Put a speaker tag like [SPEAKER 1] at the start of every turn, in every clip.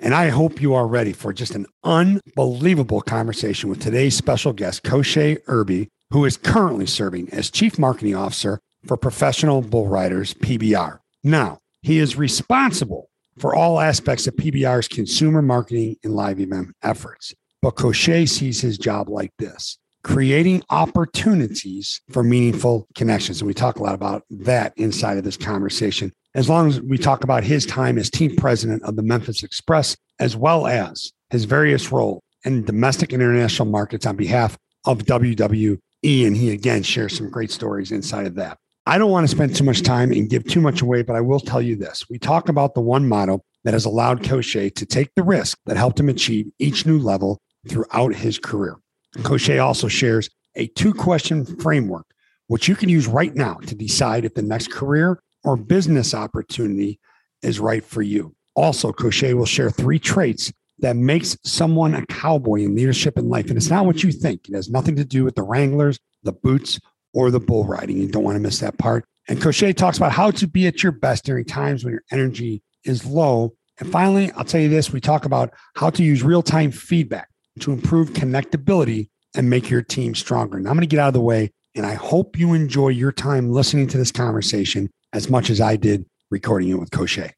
[SPEAKER 1] And I hope you are ready for just an unbelievable conversation with today's special guest, Kosha Irby, who is currently serving as Chief Marketing Officer for Professional Bull Riders, PBR. Now, he is responsible for all aspects of PBR's consumer marketing and live event efforts. But Kosha sees his job like this creating opportunities for meaningful connections. And we talk a lot about that inside of this conversation as long as we talk about his time as team president of the Memphis Express, as well as his various role in domestic and international markets on behalf of WWE. And he again shares some great stories inside of that. I don't want to spend too much time and give too much away, but I will tell you this. We talk about the one motto that has allowed Kosha to take the risk that helped him achieve each new level throughout his career. Kosha also shares a two question framework, which you can use right now to decide if the next career or business opportunity is right for you. Also, Kosha will share three traits that makes someone a cowboy in leadership and life. And it's not what you think. It has nothing to do with the Wranglers, the boots, or the bull riding. You don't want to miss that part. And Kosha talks about how to be at your best during times when your energy is low. And finally, I'll tell you this we talk about how to use real time feedback to improve connectability and make your team stronger. Now, I'm going to get out of the way, and I hope you enjoy your time listening to this conversation as much as I did recording it with Kosha.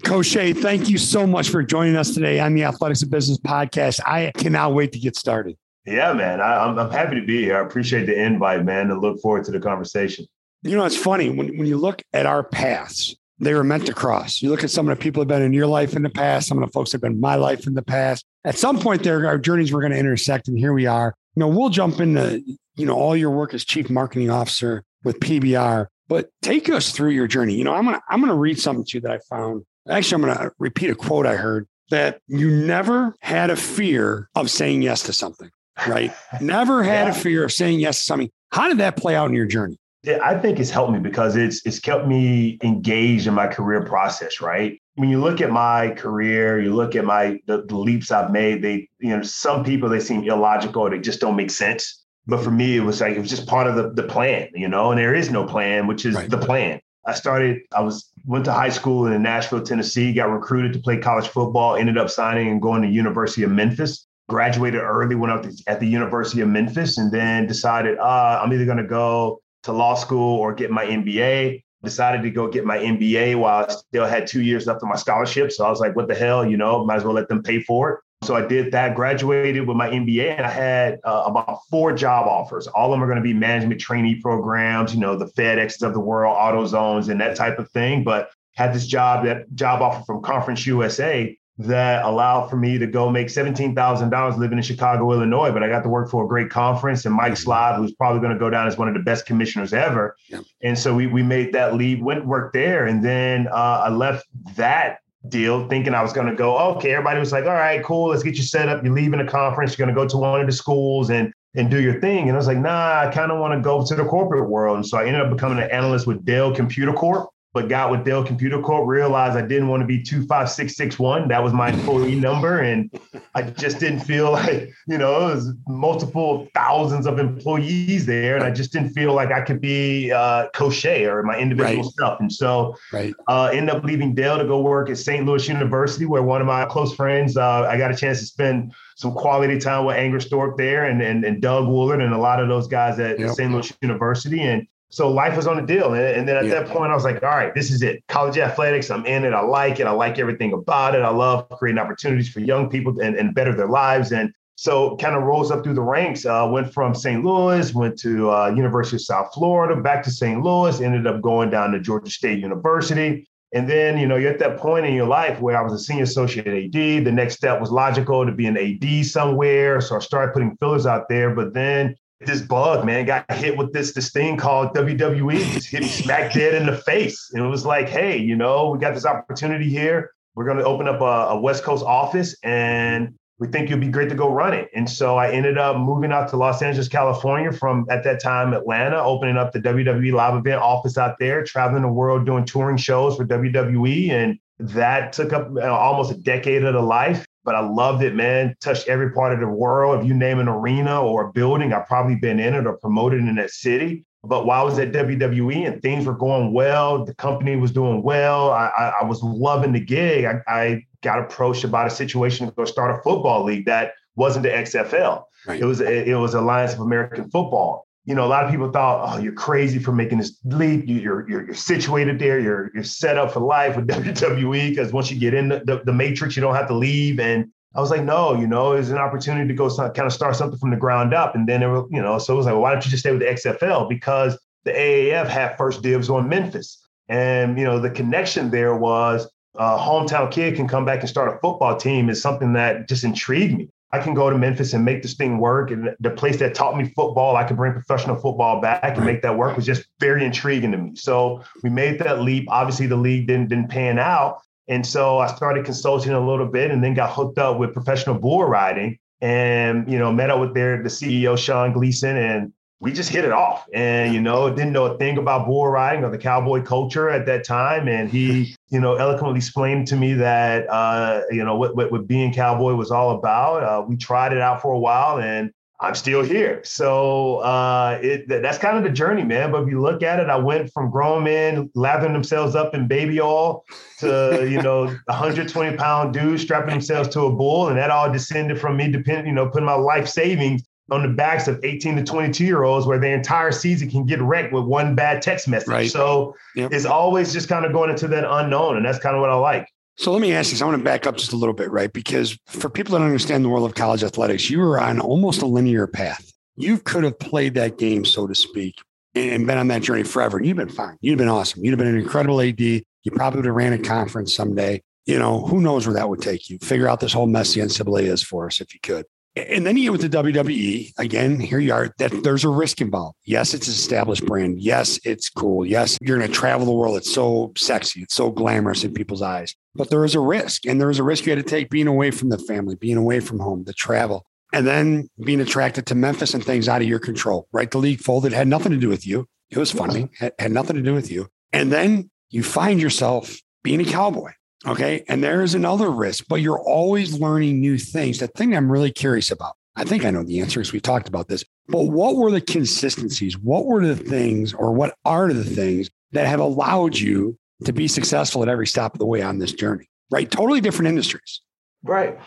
[SPEAKER 1] Kosha, thank you so much for joining us today on the Athletics of Business podcast. I cannot wait to get started.
[SPEAKER 2] Yeah, man. I, am I'm, I'm happy to be here. I appreciate the invite, man, and look forward to the conversation.
[SPEAKER 1] You know, it's funny when, when you look at our paths, they were meant to cross. You look at some of the people have been in your life in the past, some of the folks that have been in my life in the past. At some point, there our journeys were going to intersect, and here we are. You know, we'll jump into you know all your work as chief marketing officer with PBR. But take us through your journey. You know, I'm gonna I'm gonna read something to you that I found. Actually, I'm gonna repeat a quote I heard that you never had a fear of saying yes to something, right? never had yeah. a fear of saying yes to something. How did that play out in your journey?
[SPEAKER 2] Yeah, I think it's helped me because it's it's kept me engaged in my career process, right? When you look at my career, you look at my the, the leaps I've made, they, you know, some people they seem illogical, they just don't make sense. But for me, it was like it was just part of the, the plan, you know, and there is no plan, which is right. the plan. I started, I was went to high school in Nashville, Tennessee, got recruited to play college football, ended up signing and going to University of Memphis. Graduated early, went out at the University of Memphis, and then decided uh, I'm either going to go to law school or get my MBA. Decided to go get my MBA while I still had two years left of my scholarship. So I was like, what the hell, you know, might as well let them pay for it. So I did that, graduated with my MBA, and I had uh, about four job offers. All of them are going to be management trainee programs, you know, the FedEx of the world, AutoZones, and that type of thing. But had this job, that job offer from Conference USA that allowed for me to go make $17,000 living in Chicago, Illinois. But I got to work for a great conference and Mike Slive, who's probably going to go down as one of the best commissioners ever. Yeah. And so we, we made that leap, went work there. And then uh, I left that deal thinking I was going to go, okay, everybody was like, all right, cool, let's get you set up. You're leaving a conference, you're going to go to one of the schools and and do your thing. And I was like, nah, I kind of want to go to the corporate world. And so I ended up becoming an analyst with Dell Computer Corp but got with Dell Computer Corp, realized I didn't want to be 25661. That was my employee number. And I just didn't feel like, you know, it was multiple thousands of employees there. And I just didn't feel like I could be uh, Kosha or my individual right. stuff. And so right. uh, ended up leaving Dell to go work at St. Louis University, where one of my close friends, uh, I got a chance to spend some quality time with Anger Stork there and, and, and Doug Woolard and a lot of those guys at yep. St. Louis University. And so life was on a deal. And, and then at yeah. that point, I was like, all right, this is it. College athletics, I'm in it. I like it. I like everything about it. I love creating opportunities for young people and, and better their lives. And so kind of rose up through the ranks. Uh, went from St. Louis, went to uh, University of South Florida, back to St. Louis, ended up going down to Georgia State University. And then, you know, you're at that point in your life where I was a senior associate AD. The next step was logical to be an AD somewhere. So I started putting fillers out there. But then this bug, man, got hit with this this thing called WWE. Just hit me smack dead in the face. And it was like, hey, you know, we got this opportunity here. We're going to open up a, a West Coast office, and we think you'd be great to go run it. And so I ended up moving out to Los Angeles, California from at that time Atlanta, opening up the WWE live event office out there, traveling the world doing touring shows for WWE. And that took up uh, almost a decade of the life. But I loved it, man. Touched every part of the world. If you name an arena or a building, I've probably been in it or promoted in that city. But while I was at WWE and things were going well, the company was doing well. I, I, I was loving the gig. I, I got approached about a situation to go start a football league that wasn't the XFL. Right. It was it was Alliance of American Football. You know, a lot of people thought, "Oh, you're crazy for making this leap. You're you're, you're situated there. You're you're set up for life with WWE because once you get in the, the, the matrix, you don't have to leave." And I was like, "No, you know, it's an opportunity to go kind of start something from the ground up." And then it you know, so it was like, well, "Why don't you just stay with the XFL?" Because the AAF had first dibs on Memphis, and you know, the connection there was a hometown kid can come back and start a football team is something that just intrigued me. I can go to Memphis and make this thing work. And the place that taught me football, I could bring professional football back and make that work was just very intriguing to me. So we made that leap. Obviously, the league didn't, didn't pan out. And so I started consulting a little bit and then got hooked up with professional bull riding and, you know, met up with their the CEO, Sean Gleason, and we just hit it off. And you know didn't know a thing about bull riding or the cowboy culture at that time. And he you know eloquently explained to me that uh, you know what, what, what being cowboy was all about. Uh, we tried it out for a while and i'm still here. So uh, it that's kind of the journey man. But if you look at it i went from grown men lathering themselves up in baby oil to you know 120 pound dudes strapping themselves to a bull and that all descended from me depending you know putting my life savings on the backs of 18 to 22 year olds where their entire season can get wrecked with one bad text message. Right. So yep. it's always just kind of going into that unknown. And that's kind of what I like.
[SPEAKER 1] So let me ask you, so I want to back up just a little bit, right? Because for people that understand the world of college athletics, you were on almost a linear path. You could have played that game, so to speak, and been on that journey forever. And you've been fine. You've been awesome. You'd have been an incredible AD. You probably would have ran a conference someday. You know, who knows where that would take you? Figure out this whole mess the NCAA is for us if you could. And then you get with the WWE again. Here you are. That there's a risk involved. Yes, it's an established brand. Yes, it's cool. Yes, you're going to travel the world. It's so sexy. It's so glamorous in people's eyes. But there is a risk, and there is a risk you had to take being away from the family, being away from home, the travel, and then being attracted to Memphis and things out of your control. Right, the league folded had nothing to do with you. It was funny. Had, had nothing to do with you. And then you find yourself being a cowboy Okay. And there is another risk, but you're always learning new things. The thing I'm really curious about, I think I know the answer because we talked about this, but what were the consistencies? What were the things or what are the things that have allowed you to be successful at every stop of the way on this journey? Right. Totally different industries.
[SPEAKER 2] Right.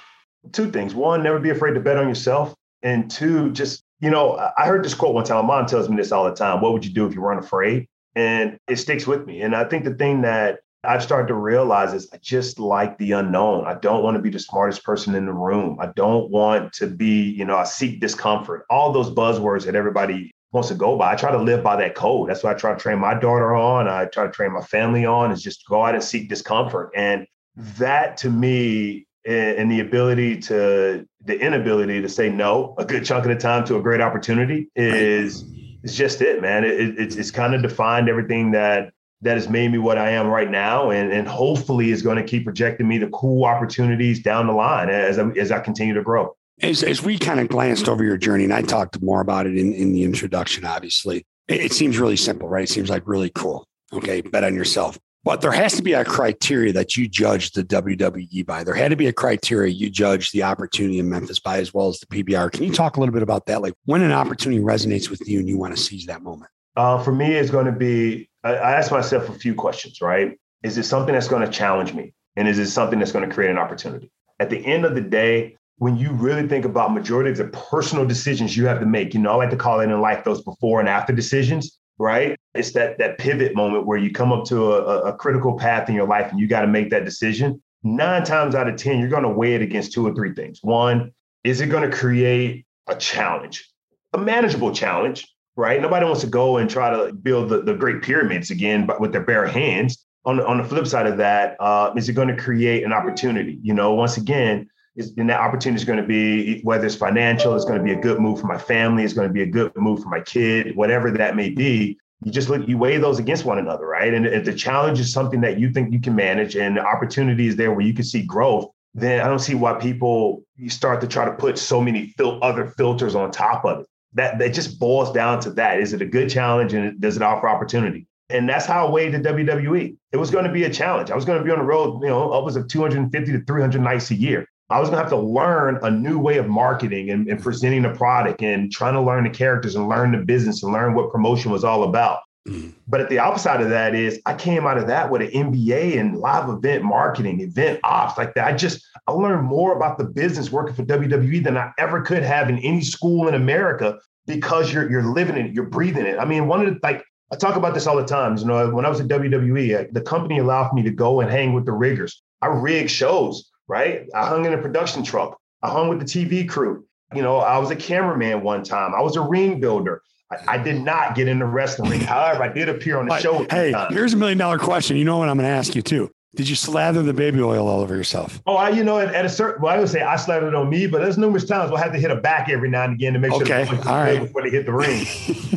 [SPEAKER 2] Two things. One, never be afraid to bet on yourself. And two, just, you know, I heard this quote one time. My mom tells me this all the time. What would you do if you weren't afraid? And it sticks with me. And I think the thing that I've started to realize is I just like the unknown. I don't want to be the smartest person in the room. I don't want to be, you know, I seek discomfort. All those buzzwords that everybody wants to go by. I try to live by that code. That's what I try to train my daughter on. I try to train my family on is just go out and seek discomfort. And that to me and the ability to the inability to say no a good chunk of the time to a great opportunity is is just it, man. It, it's it's kind of defined everything that that has made me what I am right now, and and hopefully is going to keep projecting me the cool opportunities down the line as I, as I continue to grow.
[SPEAKER 1] As, as we kind of glanced over your journey, and I talked more about it in, in the introduction, obviously, it, it seems really simple, right? It seems like really cool. Okay, bet on yourself. But there has to be a criteria that you judge the WWE by. There had to be a criteria you judge the opportunity in Memphis by as well as the PBR. Can you talk a little bit about that? Like when an opportunity resonates with you and you want to seize that moment?
[SPEAKER 2] Uh, for me, it's going to be I, ask myself a few questions, right? Is it something that's going to challenge me? And is it something that's going to create an opportunity? At the end of the day, when you really think about majority of the personal decisions you have to make, you know, I like to call it in life those before and after decisions, right? It's that that pivot moment where you come up to a, a critical path in your life and you got to make that decision. Nine times out of 10, you're going to weigh it against two or three things. One, is it going to create a challenge, a manageable challenge, right? Nobody wants to go and try to build the, the great pyramids again, but with their bare hands. On the, on the flip side of that, uh, is it going to create an opportunity? You know, once again, is, and that opportunity is going to be whether it's financial, it's going to be a good move for my family, it's going to be a good move for my kid, whatever that may be. You just look, you weigh those against one another, right? And if the challenge is something that you think you can manage, and the opportunity is there where you can see growth, then I don't see why people you start to try to put so many fil- other filters on top of it. That that just boils down to that. Is it a good challenge and does it offer opportunity? And that's how I weighed the WWE. It was going to be a challenge. I was going to be on the road, you know, upwards of 250 to 300 nights a year. I was going to have to learn a new way of marketing and, and presenting the product and trying to learn the characters and learn the business and learn what promotion was all about. But at the opposite of that is I came out of that with an MBA in live event marketing, event ops, like that. I just I learned more about the business working for WWE than I ever could have in any school in America because you're you're living it, you're breathing it. I mean, one of the like I talk about this all the time. You know, when I was at WWE, uh, the company allowed me to go and hang with the riggers. I rigged shows, right? I hung in a production truck. I hung with the TV crew. You know, I was a cameraman one time. I was a ring builder. I, I did not get in the wrestling. However, I did appear on the
[SPEAKER 1] but,
[SPEAKER 2] show.
[SPEAKER 1] Hey, here's a million dollar question. You know what I'm going to ask you too. Did you slather the baby oil all over yourself?
[SPEAKER 2] Oh, I, you know, at, at a certain, well, I would say I slathered it on me, but there's numerous times we'll have to hit a back every now and again to make sure
[SPEAKER 1] okay. all right.
[SPEAKER 2] before they hit the ring.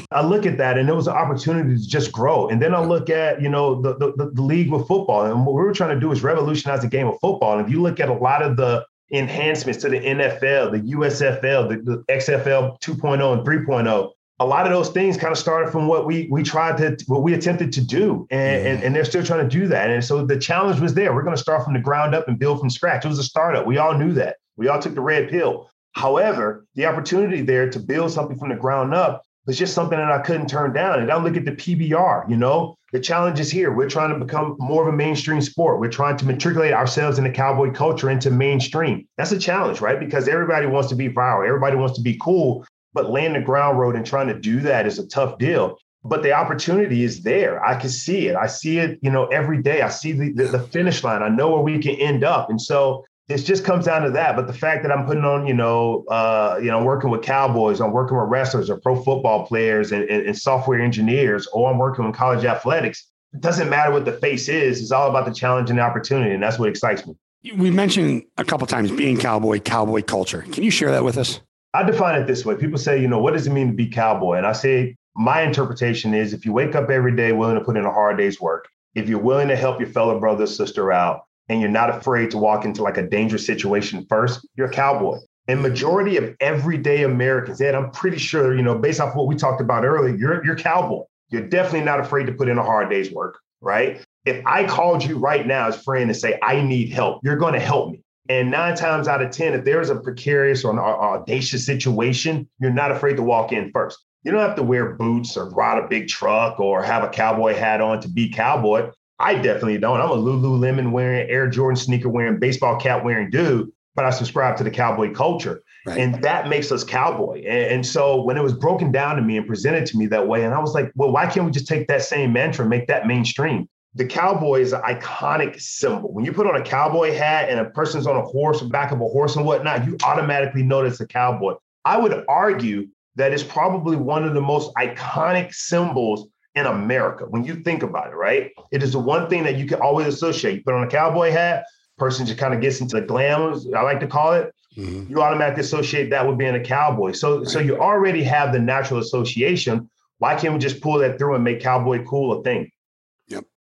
[SPEAKER 2] I look at that and it was an opportunity to just grow. And then I look at, you know, the, the, the league with football. And what we were trying to do is revolutionize the game of football. And if you look at a lot of the enhancements to the NFL, the USFL, the, the XFL 2.0 and 3.0, a lot of those things kind of started from what we we tried to what we attempted to do and, mm-hmm. and, and they're still trying to do that and so the challenge was there. We're going to start from the ground up and build from scratch. It was a startup. We all knew that. We all took the red pill. However the opportunity there to build something from the ground up was just something that i couldn't turn down and i look at the pbr you know? The challenge is here. We're trying to become more of a mainstream sport. We're trying to matriculate ourselves in the cowboy culture into mainstream. That's a challenge right? Because everybody wants to be viral. Everybody wants to be cool but laying the ground road and trying to do that is a tough deal. But the opportunity is there. I can see it. I see it, you know, every day. I see the, the, the finish line. I know where we can end up. And so it just comes down to that. But the fact that I'm putting on, you know, uh, you know, working with cowboys, I'm working with wrestlers or pro football players and, and, and software engineers, or I'm working with college athletics. It doesn't matter what the face is. It's all about the challenge and the opportunity. And that's what excites me.
[SPEAKER 1] We mentioned a couple times being cowboy, cowboy culture. Can you share that with us?
[SPEAKER 2] I define it this way. People say, you know, what does it mean to be cowboy? And I say, my interpretation is if you wake up every day willing to put in a hard day's work, if you're willing to help your fellow brother, sister out, and you're not afraid to walk into like a dangerous situation first, you're a cowboy. And majority of everyday Americans, Ed, I'm pretty sure, you know, based off what we talked about earlier, you're you're cowboy. You're definitely not afraid to put in a hard day's work, right? If I called you right now as friend and say, I need help, you're going to help me. And nine times out of 10, if there's a precarious or an audacious situation, you're not afraid to walk in first. You don't have to wear boots or ride a big truck or have a cowboy hat on to be cowboy. I definitely don't. I'm a Lululemon wearing, Air Jordan sneaker wearing, baseball cap wearing dude, but I subscribe to the cowboy culture. Right. And that makes us cowboy. And, and, so when it was broken down to me and presented to me that way, and I was like, well, why can't we just take that same mantra and make that mainstream? The cowboy is an iconic symbol. When you put on a cowboy hat and a person's on a horse, back of a horse and whatnot, you automatically notice a cowboy. I would argue that it's probably one of the most iconic symbols in America when you think about it, right? It is the one thing that you can always associate. You put on a cowboy hat, person just kind of gets into the glam, I like to call it. Mm-hmm. You automatically associate that with being a cowboy. So, right. so you already have the natural association. Why can't we just pull that through and make cowboy cool a thing?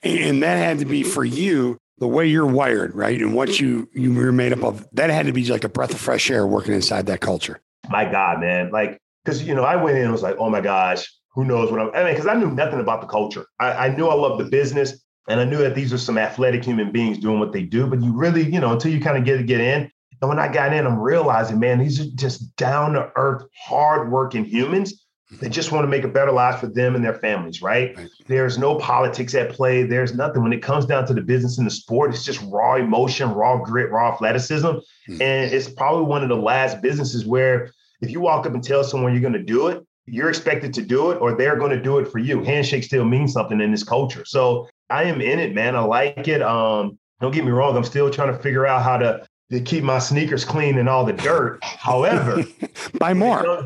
[SPEAKER 1] And that had to be for you, the way you're wired, right? And what you you were made up of. That had to be like a breath of fresh air working inside that culture.
[SPEAKER 2] My God, man. Like, because you know, I went in and was like, oh my gosh, who knows what I'm I mean, because I knew nothing about the culture. I, I knew I loved the business and I knew that these are some athletic human beings doing what they do, but you really, you know, until you kind of get to get in. And when I got in, I'm realizing, man, these are just down to earth, hard working humans they just want to make a better life for them and their families, right? right? There's no politics at play. There's nothing. When it comes down to the business and the sport, it's just raw emotion, raw grit, raw athleticism. Mm-hmm. And it's probably one of the last businesses where if you walk up and tell someone you're going to do it, you're expected to do it or they're going to do it for you. Handshake still means something in this culture. So I am in it, man. I like it. Um, don't get me wrong. I'm still trying to figure out how to, to keep my sneakers clean and all the dirt. However,
[SPEAKER 1] buy more.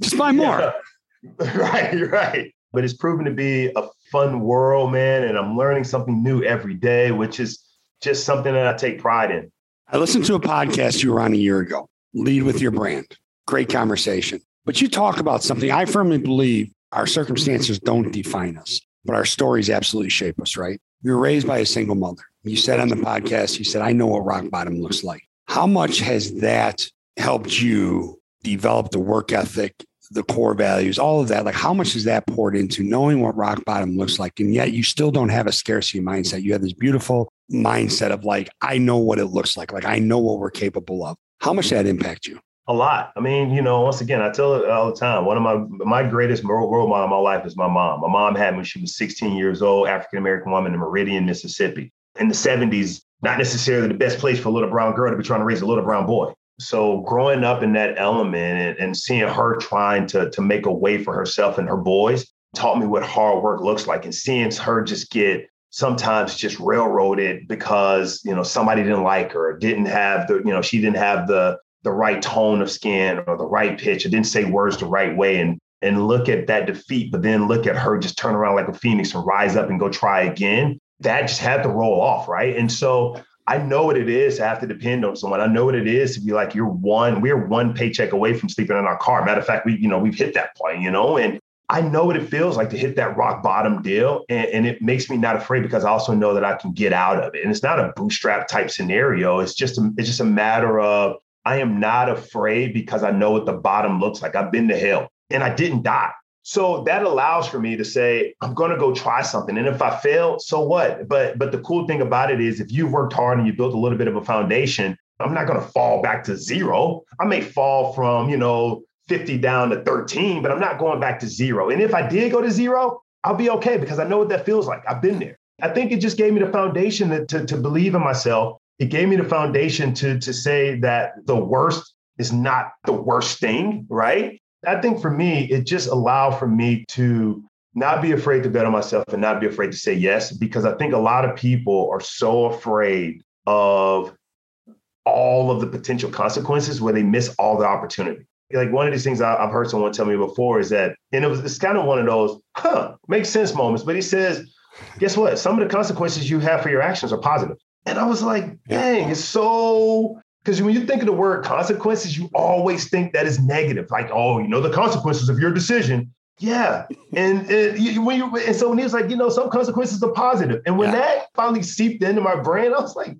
[SPEAKER 1] Just buy more. Yeah.
[SPEAKER 2] right, right. But it's proven to be a fun world, man. And I'm learning something new every day, which is just something that I take pride in.
[SPEAKER 1] I listened to a podcast you were on a year ago, Lead with Your Brand. Great conversation. But you talk about something I firmly believe our circumstances don't define us, but our stories absolutely shape us, right? You were raised by a single mother. You said on the podcast, you said, I know what rock bottom looks like. How much has that helped you develop the work ethic, the core values, all of that? Like, how much is that poured into knowing what rock bottom looks like? And yet you still don't have a scarcity mindset. You have this beautiful mindset of like, I know what it looks like. Like, I know what we're capable of. How much that impact you?
[SPEAKER 2] A lot. I mean, you know, once again, I tell it all the time. One of my my greatest role model in my life is my mom. My mom had me when she was 16 years old, African American woman in Meridian, Mississippi. In the 70s, not necessarily the best place for a little brown girl to be trying to raise a little brown boy. So growing up in that element and, and seeing her trying to, to make a way for herself and her boys taught me what hard work looks like. And seeing her just get sometimes just railroaded because you know somebody didn't like her didn't have the you know she didn't have the the right tone of skin or the right pitch or didn't say words the right way and and look at that defeat but then look at her just turn around like a phoenix and rise up and go try again. That just had to roll off right? And so I know what it is to have to depend on someone. I know what it is to be like, you're one, we're one paycheck away from sleeping in our car. Matter of fact, we, you know, we've hit that point, you know, and I know what it feels like to hit that rock bottom deal. And, and, it makes me not afraid because I also know that I can get out of it. And it's not a bootstrap type scenario. It's just a, it's just a matter of I am not afraid because I know what the bottom looks like. I've been to hell and I didn't die. So that allows for me to say, I'm going to go try something. And if I fail, so what? But but the cool thing about it is if you've worked hard and you built a little bit of a foundation, I'm not going to fall back to zero. I may fall from, you know, 50 down to 13, but I'm not going back to zero. And if I did go to zero, I'll be okay because I know what that feels like. I've been there. I think it just gave me the foundation to, to, to believe in myself. It gave me the foundation to, to say that the worst is not the worst thing, right? I think for me, it just allowed for me to not be afraid to bet on myself and not be afraid to say yes, because I think a lot of people are so afraid of all of the potential consequences where they miss all the opportunity like one of these things I've heard someone tell me before is that, and it was it's kind of one of those, huh, makes sense moments. But he says, guess what? Some of the consequences you have for your actions are positive. And I was like, dang, it's so because when you think of the word consequences, you always think that is negative. Like, oh, you know, the consequences of your decision. Yeah. And, and when you and so when he was like, you know, some consequences are positive. And when yeah. that finally seeped into my brain, I was like,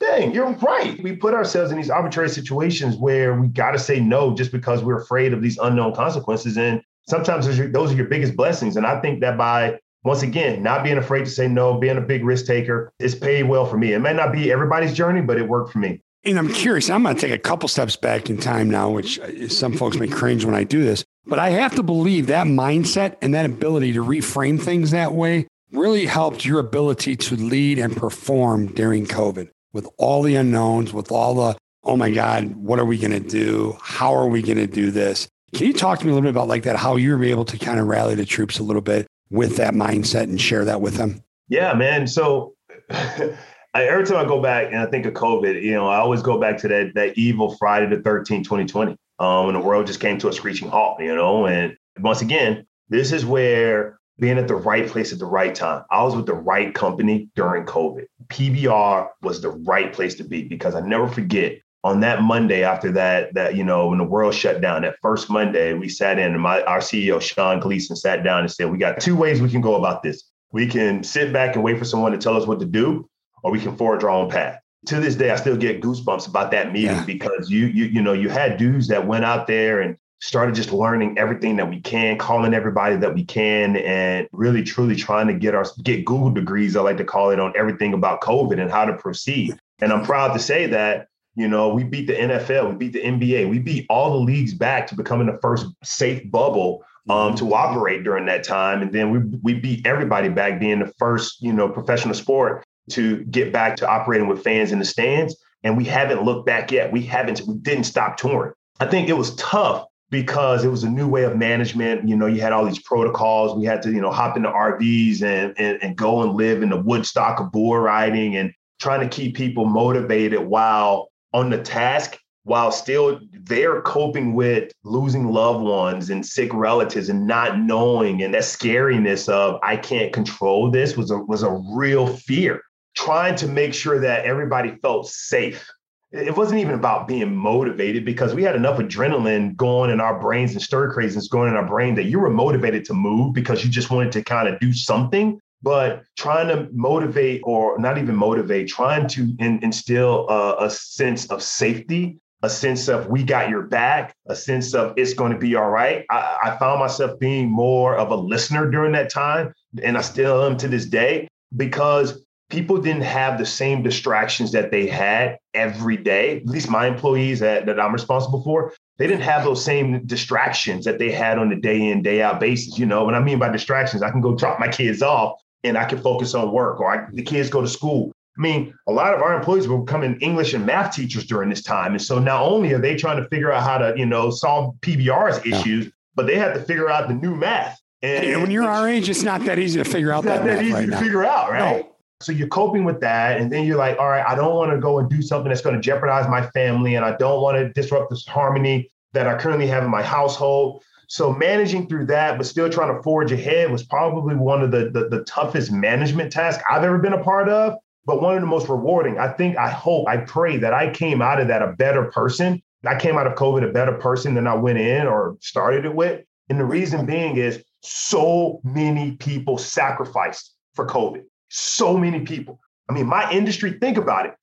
[SPEAKER 2] dang, you're right. We put ourselves in these arbitrary situations where we got to say no just because we're afraid of these unknown consequences. And sometimes those are, your, those are your biggest blessings. And I think that by once again, not being afraid to say no, being a big risk taker, it's paid well for me. It may not be everybody's journey, but it worked for me.
[SPEAKER 1] And I'm curious, I'm going to take a couple steps back in time now, which some folks may cringe when I do this, but I have to believe that mindset and that ability to reframe things that way really helped your ability to lead and perform during COVID with all the unknowns, with all the, oh my God, what are we going to do? How are we going to do this? Can you talk to me a little bit about like that, how you were able to kind of rally the troops a little bit with that mindset and share that with them?
[SPEAKER 2] Yeah, man. So every time I go back and I think of COVID, you know, I always go back to that that evil Friday the 13th, 2020, um, when the world just came to a screeching halt, you know. And once again, this is where being at the right place at the right time. I was with the right company during COVID. PBR was the right place to be because I never forget on that Monday after that, that, you know, when the world shut down, that first Monday, we sat in and my our CEO, Sean Gleason, sat down and said, We got two ways we can go about this. We can sit back and wait for someone to tell us what to do, or we can forge our own path. To this day, I still get goosebumps about that meeting yeah. because you, you, you know, you had dudes that went out there and started just learning everything that we can, calling everybody that we can, and really truly trying to get our get Google degrees, I like to call it, on everything about COVID and how to proceed. And I'm proud to say that, you know, we beat the NFL, we beat the NBA, we beat all the leagues back to becoming the first safe bubble um, to operate during that time. And then we we beat everybody back being the first, you know, professional sport to get back to operating with fans in the stands. And we haven't looked back yet. We haven't, we didn't stop touring. I think it was tough because it was a new way of management. You know, you had all these protocols. We had to, you know, hop into RVs and, and, and go and live in the Woodstock of bull riding and trying to keep people motivated while on the task, while still they're coping with losing loved ones and sick relatives and not knowing and that scariness of I can't control this was a was a real fear. Trying to make sure that everybody felt safe it wasn't even about being motivated because we had enough adrenaline going in our brains and stir craziness going in our brain that you were motivated to move because you just wanted to kind of do something. but trying to motivate or not even motivate, trying to in, instill a, a sense of safety a sense of we got your back, a sense of it's going to be all right. I, I, found myself being more of a listener during that time, and I still am to this day because people didn't have the same distractions that they had every day. At least my employees that, that I'm responsible for, they didn't have those same distractions that they had on a day in, day out basis. You know what I mean by distractions? I can go drop my kids off and I can focus on work, or I, the kids go to school. I mean, a lot of our employees were becoming English and math teachers during this time. And so not only are they trying to figure out how to, you know, solve PBR's issues, yeah. but they had to figure out the new math.
[SPEAKER 1] And, and when you're our age, it's not that easy to figure out that,
[SPEAKER 2] that easy
[SPEAKER 1] right
[SPEAKER 2] to
[SPEAKER 1] now.
[SPEAKER 2] figure out, right? No. So you're coping with that. And then you're like, all right, I don't want to go and do something that's going to jeopardize my family. And I don't want to disrupt this harmony that I currently have in my household. So managing through that, but still trying to forge ahead was probably one of the, the, the toughest management tasks I've ever been a part of, but one of the most rewarding. I think, I hope, I pray that I came out of that a better person. I came out of COVID a better person than I went in or started it with. And the reason being is so many people sacrificed for COVID. So many people. I mean, my industry, think about it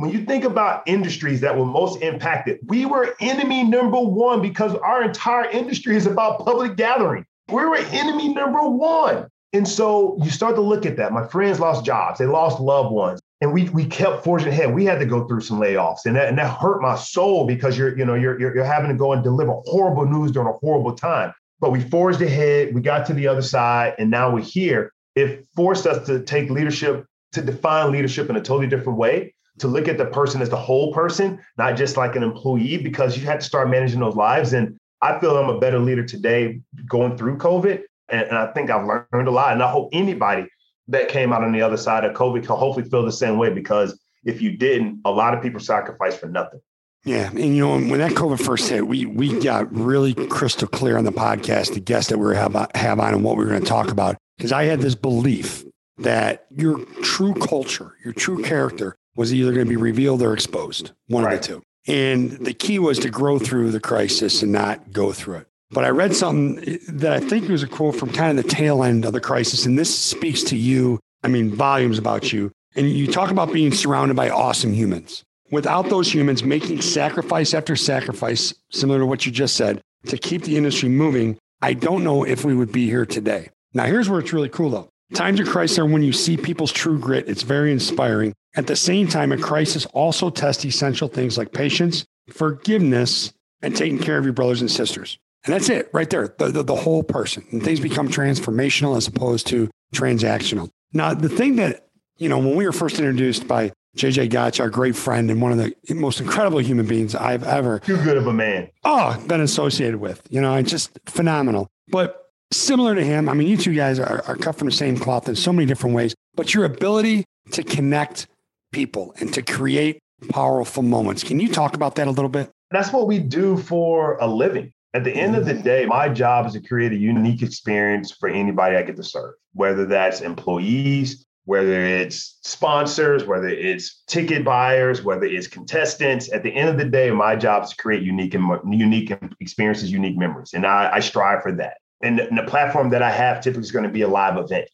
[SPEAKER 2] when you think about industries that were most impacted, we were enemy number one because our entire industry is about public gathering. We were enemy number one. And so you start to look at that. My friends lost jobs, they lost loved ones. And we we kept forging ahead. We had to go through some layoffs, and that, and that hurt my soul because you're you know you're, you're you're having to go and deliver horrible news during a horrible time. But we forged ahead. We got to the other side, and now we're here. It forced us to take leadership to define leadership in a totally different way to look at the person as the whole person, not just like an employee, because you had to start managing those lives. And I feel I'm a better leader today going through COVID. And, and, I think I've learned a lot. And I hope anybody that came out on the other side of COVID can hopefully feel the same way, because if you didn't, a lot of people sacrificed for nothing.
[SPEAKER 1] Yeah, and you know when that COVID first hit, we we got really crystal clear on the podcast the guests that we were have have on and what we were going to talk about because I had this belief that your true culture, your true character, was either going to be revealed or exposed, one right. of the two. And the key was to grow through the crisis and not go through it. But I read something that I think was a quote from kind of the tail end of the crisis. And this speaks to you, I mean, volumes about you. And you talk about being surrounded by awesome humans. Without those humans making sacrifice after sacrifice, similar to what you just said, to keep the industry moving, I don't know if we would be here today. Now, here's where it's really cool though. Times of crisis are when you see people's true grit. It's very inspiring. At the same time, a crisis also tests essential things like patience, forgiveness, and taking care of your brothers and sisters. And that's it right there, the, the, the, whole person. And things become transformational as opposed to transactional. Now, the thing that, you know, when we were first introduced by JJ Gotch, our great friend and one of the most incredible human beings I've ever.
[SPEAKER 2] Too good of a man.
[SPEAKER 1] Oh, been associated with, you know, it's just phenomenal. But similar to him. I mean, you two guys are, are cut from the same cloth in so many different ways, but your ability to connect people and to create powerful moments. Can you talk about that a little bit?
[SPEAKER 2] That's what we do for a living. At the end of the day, my job is to create a unique experience for anybody I get to serve, whether that's employees, whether it's sponsors, whether it's ticket buyers, whether it's contestants. At the end of the day, my job is to create unique and unique experiences, unique memories, and I, I strive for that. And the, and the platform that I have typically is going to be a live event.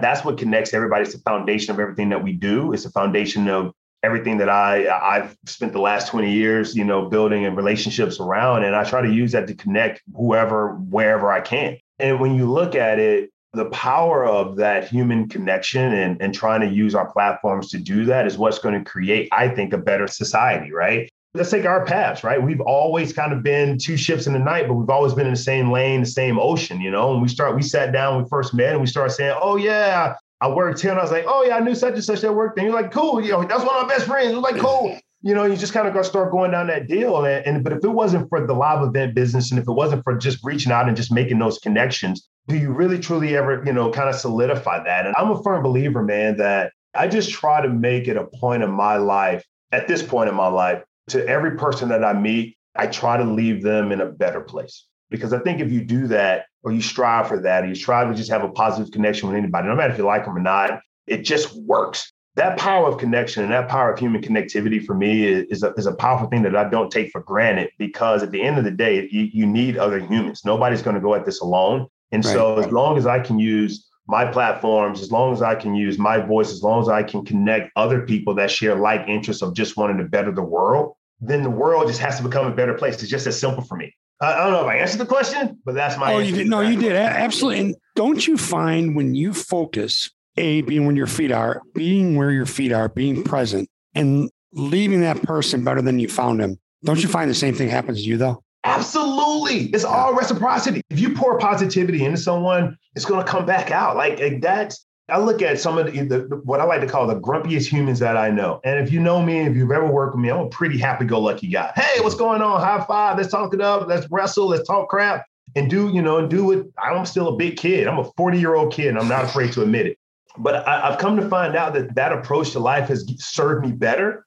[SPEAKER 2] That's what connects everybody. It's the foundation of everything that we do. It's the foundation of everything that I I've spent the last 20 years, you know, building and relationships around. And I try to use that to connect whoever, wherever I can. And when you look at it, the power of that human connection and, and trying to use our platforms to do that is what's going to create, I think, a better society, right? Let's take our paths, right? We've always kind of been two ships in the night, but we've always been in the same lane, the same ocean, you know. And we start, we sat down, we first met, and we started saying, "Oh yeah, I worked here," and I was like, "Oh yeah, I knew such and such that worked." And you're like, "Cool, you know, that's one of my best friends." It was like, "Cool." You know, you just kind of gonna start going down that deal. And, and but if it wasn't for the live event business and if it wasn't for just reaching out and just making those connections, do you really truly ever, you know, kind of solidify that? And I'm a firm believer, man, that I just try to make it a point in my life, at this point in my life, to every person that I meet, I try to leave them in a better place. Because I think if you do that, or you strive for that, or you strive to just have a positive connection with anybody, no matter if you like them or not, it just works. That power of connection and that power of human connectivity for me is, a, is a powerful thing that I don't take for granted because at the end of the day, you, you need other humans. Nobody's going to go at this alone. And right. so, as long as I can use my platforms, as long as I can use my voice, as long as I can connect other people that share like interests of just wanting to better the world, then the world just has to become a better place. It's just as simple for me. I don't know if I answered the question, but that's my.
[SPEAKER 1] Oh, you did. No, you did absolutely. And don't you find when you focus, a being where your feet are, being where your feet are, being present, and leaving that person better than you found him. Don't you find the same thing happens to you though?
[SPEAKER 2] Absolutely. It's all reciprocity. If you pour positivity into someone, it's going to come back out. Like, eh, like that's, I look at some of the, the, what I like to call the grumpiest humans that I know. And if you know me, if you've ever worked with me, I'm a pretty happy-go-lucky guy. Hey, what's going on? High five. Let's talk it up. Let's wrestle. Let's talk crap and do, you know, do it. I'm still a big kid. I'm a 40-year-old kid, and I'm not afraid to admit it. But I, I've come to find out that that approach to life has served me better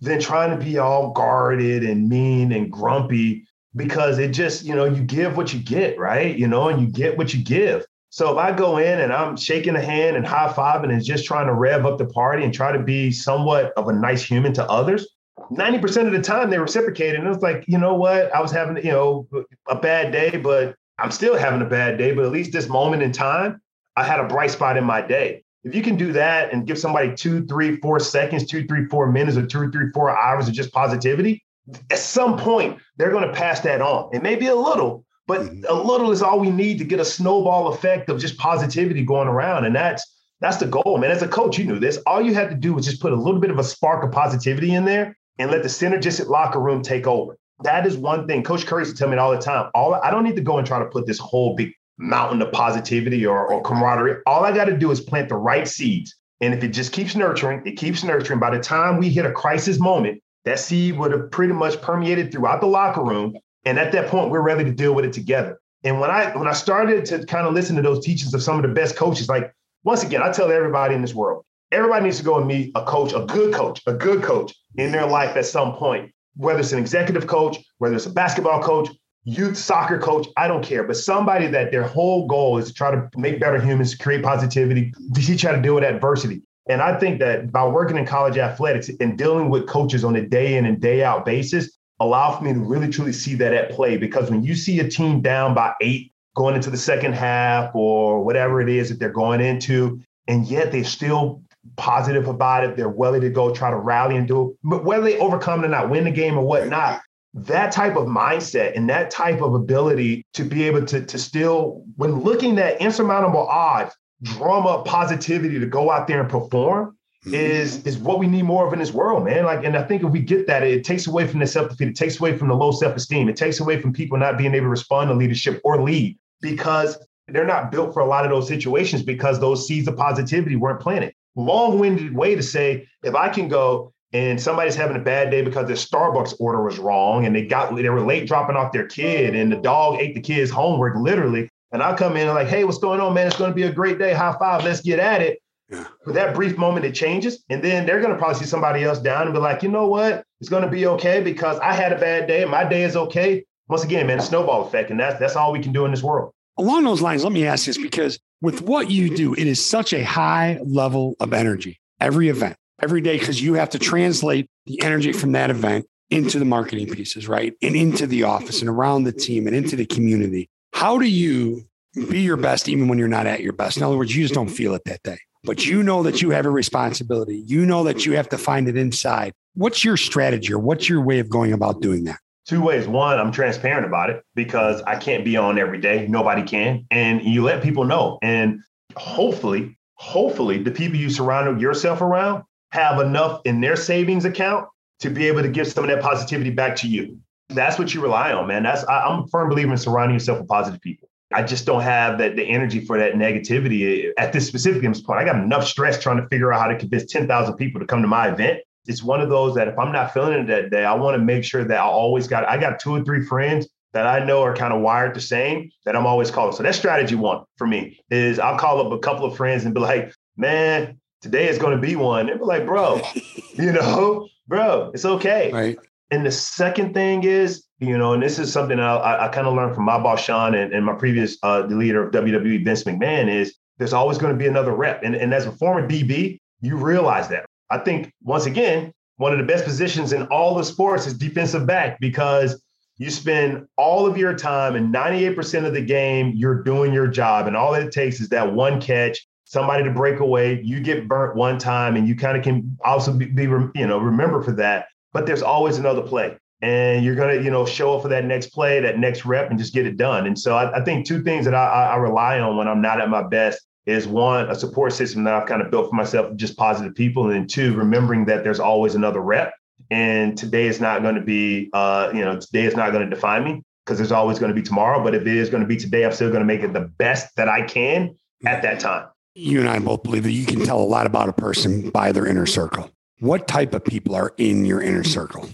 [SPEAKER 2] than trying to be all guarded and mean and grumpy because it just, you know, you give what you get, right? You know, and you get what you give. So if I go in and I'm shaking a hand and high fiving and just trying to rev up the party and try to be somewhat of a nice human to others, 90% of the time they reciprocate. And it was like, you know what? I was having, you know, a bad day, but I'm still having a bad day. But at least this moment in time, I had a bright spot in my day. If you can do that and give somebody two, three, four seconds, two, three, four minutes, or two, three, four hours of just positivity, at some point they're going to pass that on. It may be a little, but mm-hmm. a little is all we need to get a snowball effect of just positivity going around. And that's that's the goal, man. As a coach, you knew this. All you had to do was just put a little bit of a spark of positivity in there and let the synergistic locker room take over. That is one thing. Coach Curry used to tell me all the time. All I don't need to go and try to put this whole big mountain of positivity or, or camaraderie. All I got to do is plant the right seeds. And if it just keeps nurturing, it keeps nurturing. By the time we hit a crisis moment, that seed would have pretty much permeated throughout the locker room. And at that point, we're ready to deal with it together. And when I when I started to kind of listen to those teachings of some of the best coaches, like once again, I tell everybody in this world, everybody needs to go and meet a coach, a good coach, a good coach in their life at some point, whether it's an executive coach, whether it's a basketball coach, youth soccer coach, I don't care, but somebody that their whole goal is to try to make better humans, create positivity, to teach how to deal with adversity. And I think that by working in college athletics and dealing with coaches on a day in and day out basis, allow for me to really truly see that at play. Because when you see a team down by eight going into the second half or whatever it is that they're going into, and yet they're still positive about it, they're willing to go try to rally and do it, but whether they overcome it or not, win the game or whatnot, that type of mindset and that type of ability to be able to, to still, when looking at insurmountable odds, drum up positivity to go out there and perform mm-hmm. is is what we need more of in this world, man. Like, and I think if we get that, it takes away from the self defeat, it takes away from the low self esteem, it takes away from people not being able to respond to leadership or lead because they're not built for a lot of those situations because those seeds of positivity weren't planted. Long winded way to say, if I can go and somebody's having a bad day because their Starbucks order was wrong and they got they were late dropping off their kid and the dog ate the kid's homework literally. And I come in and like, hey, what's going on, man? It's going to be a great day. High five. Let's get at it. Yeah. For that brief moment, it changes. And then they're going to probably see somebody else down and be like, you know what? It's going to be okay because I had a bad day and my day is okay. Once again, man, snowball effect. And that's that's all we can do in this world.
[SPEAKER 1] Along those lines, let me ask this because with what you do, it is such a high level of energy every event every day because you have to translate the energy from that event into the marketing pieces, right? And into the office and around the team and into the community. How do you be your best even when you're not at your best? In other words, you just don't feel it that day, but you know that you have a responsibility. You know that you have to find it inside. What's your strategy or what's your way of going about doing that?
[SPEAKER 2] Two ways. One, I'm transparent about it because I can't be on every day. Nobody can. And you let people know. And hopefully, hopefully, the people you surround yourself around have enough in their savings account to be able to give some of that positivity back to you. That's what you rely on, man. That's I, am a firm believer in surrounding yourself with positive people. I just don't have that the energy for that negativity at this specific point. I got enough stress trying to figure out how to convince 10,000 people to come to my event. It's one of those that if I'm not feeling it that day, I want to make sure that I always got I got two or three friends that I know are kind of wired the same that I'm always calling. So that's strategy one for me is I'll call up a couple of friends and be like, man, today is going to be one. And be like, bro, you know, bro, it's okay.
[SPEAKER 1] Right.
[SPEAKER 2] And the second thing is, you know, and this is something I, I kind of learned from my boss, Sean, and, and my previous uh, the leader of WWE, Vince McMahon, is there's always going to be another rep. And, and as a former DB, you realize that. I think, once again, one of the best positions in all the sports is defensive back because You spend all of your time and 98% of the game, you're doing your job. And all it takes is that one catch, somebody to break away. You get burnt one time and you kind of can also be, be, you know, remember for that. But there's always another play. And you're going to, you know, show up for that next play, that next rep, and just get it done. And so I, I think two things that I, I rely on when I'm not at my best is one, a support system that I've kind of built for myself, just positive people. And then two, remembering that there's always another rep. And today is not going to be, uh, you know, today is not going to define me because there's always going to be tomorrow. But if it is going to be today, I'm still going to make it the best that I can at that time.
[SPEAKER 1] You and I both believe that you can tell a lot about a person by their inner circle. What type of people are in your inner circle?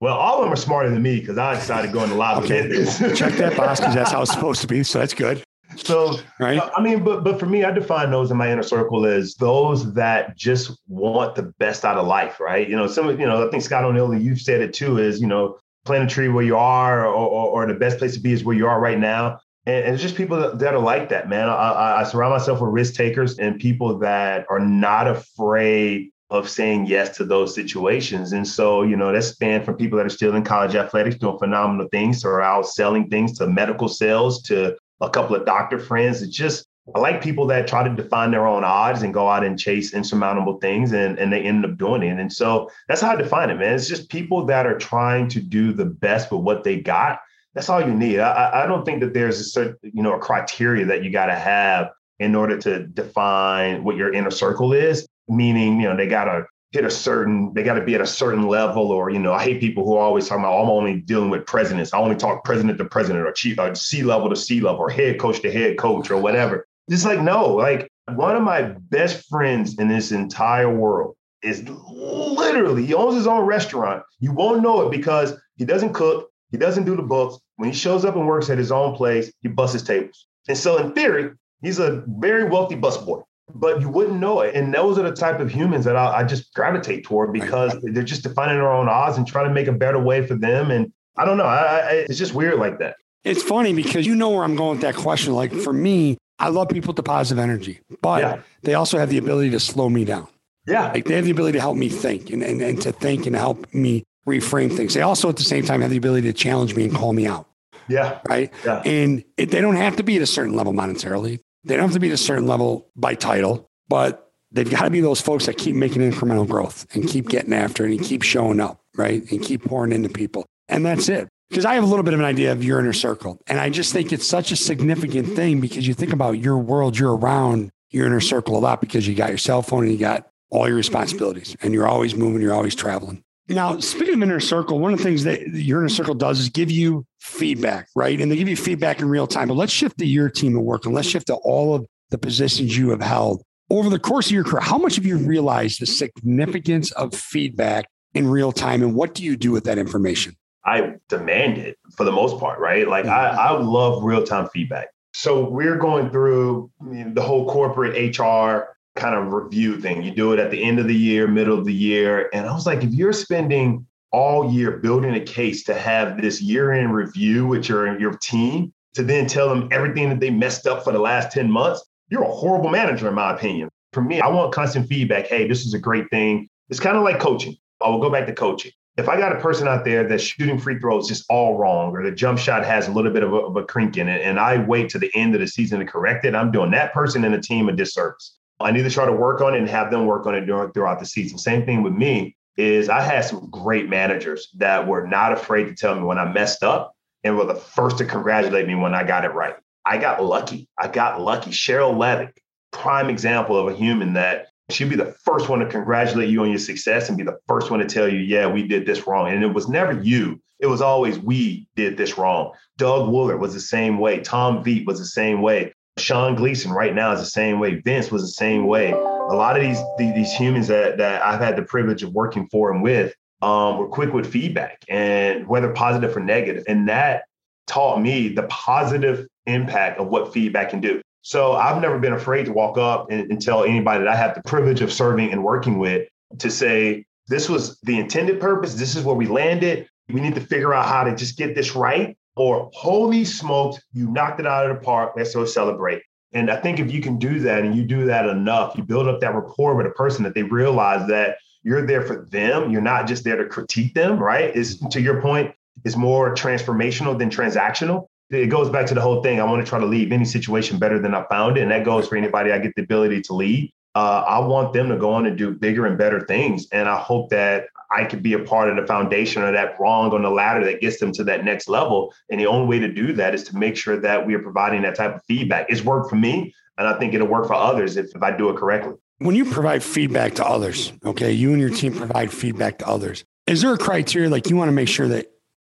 [SPEAKER 2] Well, all of them are smarter than me because I decided to go into live okay.
[SPEAKER 1] Check that box because that's how it's supposed to be. So that's good.
[SPEAKER 2] So, right. I mean, but but for me, I define those in my inner circle as those that just want the best out of life, right? You know, some you know, I think Scott O'Neill, you've said it too, is you know, plant a tree where you are, or, or, or the best place to be is where you are right now. And, and it's just people that, that, are like that, man. I, I, I surround myself with risk takers and people that are not afraid of saying yes to those situations. And so, you know, that's spanned from people that are still in college athletics doing phenomenal things to out selling things to medical sales to a couple of doctor friends. It's just I like people that try to define their own odds and go out and chase insurmountable things and, and they end up doing it. And so that's how I define it, man. It's just people that are trying to do the best with what they got. That's all you need. I, I don't think that there's a certain, you know, a criteria that you got to have in order to define what your inner circle is. Meaning, you know, they got to hit a certain, they got to be at a certain level, or you know, I hate people who are always talking about oh, I'm only dealing with presidents. I only talk president to president, or chief, uh, or C level to C level, or head coach to head coach, or whatever. It's like no, like one of my best friends in this entire world is literally he owns his own restaurant. You won't know it because he doesn't cook, he doesn't do the books. When he shows up and works at his own place, he busts his tables. And so, in theory, he's a very wealthy busboy but you wouldn't know it. And those are the type of humans that I, I, just gravitate toward because they're just defining their own odds and trying to make a better way for them. And I don't know, I, I, it's just weird like that.
[SPEAKER 1] It's funny because you know where I'm going with that question. Like for me, I love people with the positive energy, but yeah. they also have the ability to slow me down.
[SPEAKER 2] Yeah.
[SPEAKER 1] Like they have the ability to help me think and, and, and to think and help me reframe things. They also at the same time have the ability to challenge me and call me out.
[SPEAKER 2] Yeah.
[SPEAKER 1] Right.
[SPEAKER 2] Yeah.
[SPEAKER 1] And it, they don't have to be at a certain level monetarily. They don't have to be at a certain level by title, but they've got to be those folks that keep making incremental growth and keep getting after it and keep showing up, right? And keep pouring into people. And that's it. Because I have a little bit of an idea of your inner circle. And I just think it's such a significant thing because you think about your world, you're around your inner circle a lot because you got your cell phone and you got all your responsibilities and you're always moving, you're always traveling. Now, speaking of inner circle, one of the things that your inner circle does is give you feedback, right? And they give you feedback in real time. But let's shift to your team of work and let's shift to all of the positions you have held over the course of your career. How much have you realized the significance of feedback in real time and what do you do with that information?
[SPEAKER 2] I demand it for the most part, right? Like I. I love real time feedback. So we're going through the whole corporate HR kind of review thing. You do it at the end of the year, middle of the year. And I was like, if you're spending all year building a case to have this year end review with your, your team, to then tell them everything that they messed up for the last 10 months, you're a horrible manager, in my opinion. For me, I want constant feedback. Hey, this is a great thing. It's kind of like coaching. I will go back to coaching. If I got a person out there that's shooting free throws just all wrong, or the jump shot has a little bit of a, of a crink in it, and I wait to the end of the season to correct it, I'm doing that person and the team a disservice. I need to try to work on it and have them work on it during, throughout the season. Same thing with me is I had some great managers that were not afraid to tell me when I messed up and were the first to congratulate me when I got it right. I got lucky. I got lucky. Cheryl Levick, prime example of a human that she'd be the first one to congratulate you on your success and be the first one to tell you, yeah, we did this wrong. And it was never you. It was always we did this wrong. Doug Woolard was the same way. Tom Veet was the same way. Sean Gleason right now is the same way. Vince was the same way. A lot of these these humans that that I've had the privilege of working for and with um, were quick with feedback and whether positive or negative, and that taught me the positive impact of what feedback can do. So I've never been afraid to walk up and, and tell anybody that I have the privilege of serving and working with to say this was the intended purpose. This is where we landed. We need to figure out how to just get this right or holy smokes, you knocked it out of the park. Let's go celebrate. And I think if you can do that and you do that enough, you build up that rapport with a person that they realize that you're there for them. You're not just there to critique them, right? Is to your point, is more transformational than transactional. It goes back to the whole thing. I want to try to leave any situation better than I found it. And that goes for anybody I get the ability to lead. Uh, I want them to go on and do bigger and better things. And I hope that I could be a part of the foundation or that rung on the ladder that gets them to that next level. And the only way to do that is to make sure that we are providing that type of feedback. It's worked for me, and I think it'll work for others if, if I do it correctly.
[SPEAKER 1] When you provide feedback to others, okay, you and your team provide feedback to others. Is there a criteria like you want to make sure that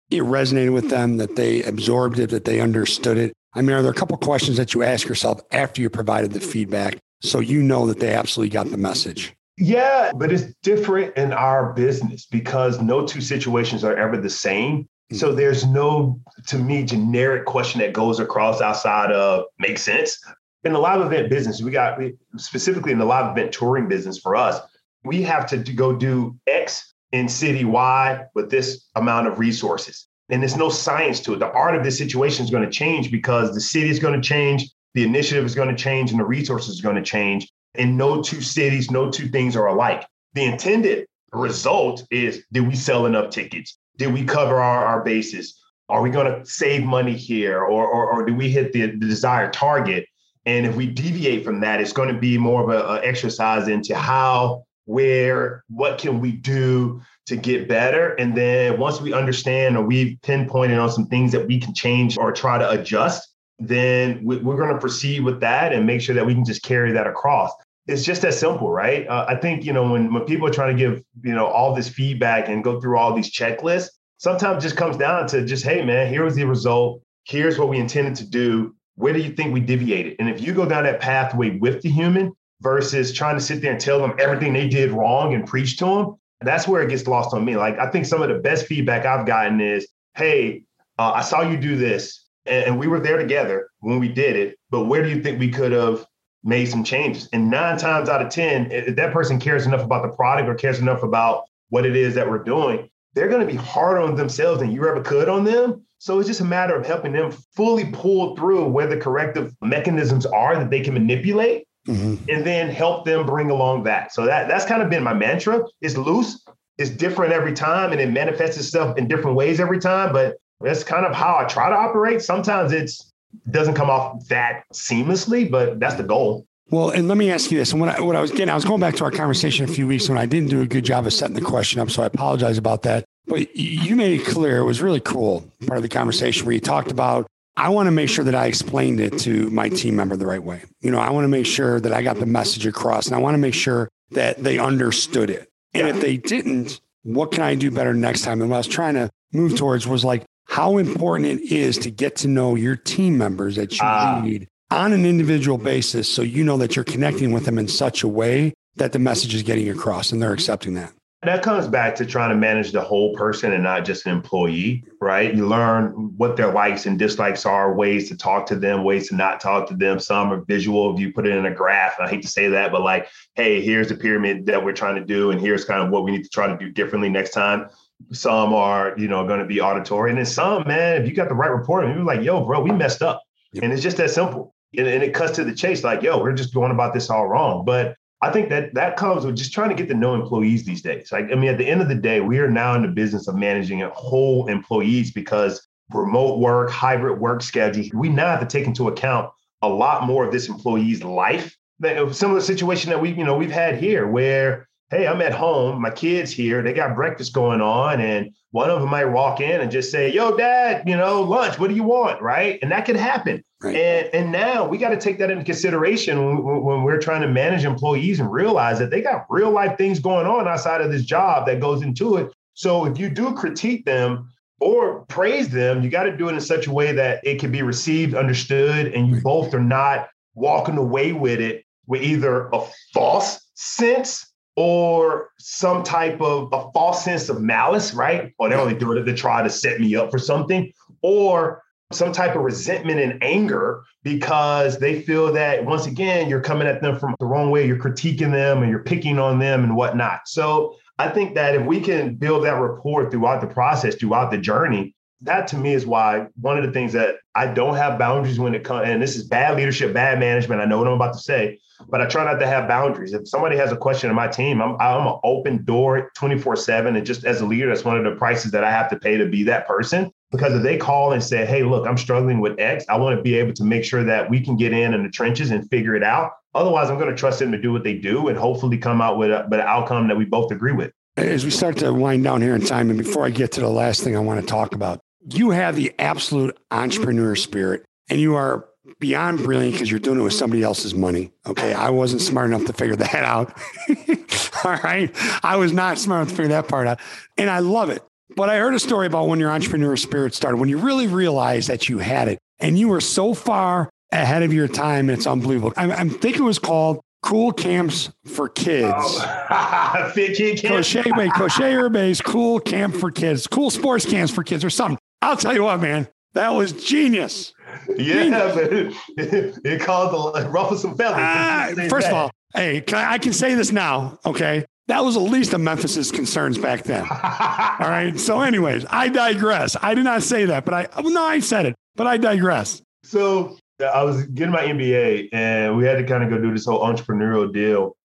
[SPEAKER 1] it resonated with them, that they absorbed it, that they understood it? I mean, are there a couple questions that you ask yourself after you provided the feedback so you know that they absolutely got the message?
[SPEAKER 2] Yeah, but it's different in our business because no two situations are ever the same. Hmm. So there's no, to me, generic question that goes across outside of make sense in the live event business, we got specifically in the live event touring business for us, we have to go do X in city Y with this amount of resources. And there's no science to it. The art of this situation is going to change because the city is going to change, the initiative is going to change, and the resources are going to change. And no two cities, no two things are alike. The intended result is did we sell enough tickets? Did we cover our, our bases? Are we going to save money here? Or, or, or do we hit the, the desired target? And if we deviate from that, it's going to be more of an exercise into how, where, what can we do to get better. And then once we understand or we've pinpointed on some things that we can change or try to adjust, then we're going to proceed with that and make sure that we can just carry that across. It's just that simple, right? Uh, I think, you know, when, when people are trying to give, you know, all this feedback and go through all these checklists, sometimes just comes down to just, hey, man, here was the result. Here's what we intended to do where do you think we deviated? And if you go down that pathway with the human versus trying to sit there and tell them everything they did wrong and preach to them, that's where it gets lost on me. Like, I think some of the best feedback I've gotten is, hey, uh, I saw you do this and, we were there together when we did it, but where do you think we could have made some changes? And nine times out of 10, if that person cares enough about the product or cares enough about what it is that we're doing, they're going to be harder on themselves than you ever could on them. So it's just a matter of helping them fully pull through where the corrective mechanisms are that they can manipulate mm-hmm. and then help them bring along that. So that that's kind of been my mantra. It's loose, it's different every time, and it manifests itself in different ways every time. But that's kind of how I try to operate. Sometimes it's doesn't come off that seamlessly, but that's the goal.
[SPEAKER 1] Well, and let me ask you this. And what I, what I was getting, I was going back to our conversation a few weeks when I didn't do a good job of setting the question up. So I apologize about that. But you made it clear. It was really cool part of the conversation where you talked about, I want to make sure that I explained it to my team member the right way. You know, I want to make sure that I got the message across and I want to make sure that they understood it. And if they didn't, what can I do better next time? And what I was trying to move towards was like how important it is to get to know your team members that you uh, lead on an individual basis so you know that you're connecting with them in such a way that the message is getting across and they're accepting that.
[SPEAKER 2] That comes back to trying to manage the whole person and not just an employee, right? You learn what their likes and dislikes are, ways to talk to them, ways to not talk to them. Some are visual. If you put it in a graph, I hate to say that, but like, hey, here's the pyramid that we're trying to do, and here's kind of what we need to try to do differently next time. Some are, you know, going to be auditory, and then some, man, if you got the right report, you're like, yo, bro, we messed up, and it's just that simple and, and it cuts to the chase like yo we're just going about this all wrong but I think that that comes with just trying to get to know employees these days. Like, I mean, at the end of the day, we are now in the business of managing a whole employees because remote work, hybrid work schedules, we now have to take into account a lot more of this employee's life. Uh, similar situation that we, you know, we've had here where hey, I'm at home, my kids here, they got breakfast going on, and one of them might walk in and just say, "Yo, Dad, you know, lunch. What do you want?" Right, and that could happen. Right. And and now we got to take that into consideration when, when, we're trying to manage employees and realize that they got real life things going on outside of this job that goes into it. So if you do critique them or praise them, you got to do it in such a way that it can be received, understood, and you both are not walking away with it with either a false sense or some type of a false sense of malice, right? Oh, or they're only doing it to try to set me up for something, or some type of resentment and anger because they feel that once again you're coming at them from the wrong way, you're critiquing them and you're picking on them and whatnot. So I think that if we can build that rapport throughout the process, throughout the journey, that to me is why one of the things that I don't have boundaries when it comes, and this is bad leadership, bad management. I know what I'm about to say, but I try not to have boundaries. If somebody has a question in my team, I'm I'm an open door 24 seven, and just as a leader, that's one of the prices that I have to pay to be that person. Because if they call and say, "Hey, look, I'm struggling with X," I want to be able to make sure that we can get in in the trenches and figure it out. Otherwise, I'm going to trust them to do what they do and hopefully come out with, a, with an outcome that we both agree with.
[SPEAKER 1] As we start to wind down here in time, and before I get to the last thing I want to talk about, you have the absolute entrepreneur spirit, and you are beyond brilliant because you're doing it with somebody else's money. Okay. I wasn't smart enough to figure that out. All right. I was not smart enough to figure that part out. And I love it. But I heard a story about when your entrepreneur spirit started, when you really realized that you had it and you were so far ahead of your time. It's unbelievable. I, I think it was called Cool Camps for Kids.
[SPEAKER 2] Oh. Fit kid camp.
[SPEAKER 1] Kosha, wait, Kosha Irby's Cool Camp for Kids, Cool Sports Camps for Kids or something. I'll tell you what, man, that was genius.
[SPEAKER 2] Yeah, but it, it caused a ruffle some feathers.
[SPEAKER 1] Ah, first of all, hey, can I, I can say this now, okay? That was the least of Memphis's concerns back then. all right. So, anyways, I digress. I did not say that, but I well, no, I said it, but I digress.
[SPEAKER 2] So I was getting my MBA, and we had to kind of go do this whole entrepreneurial deal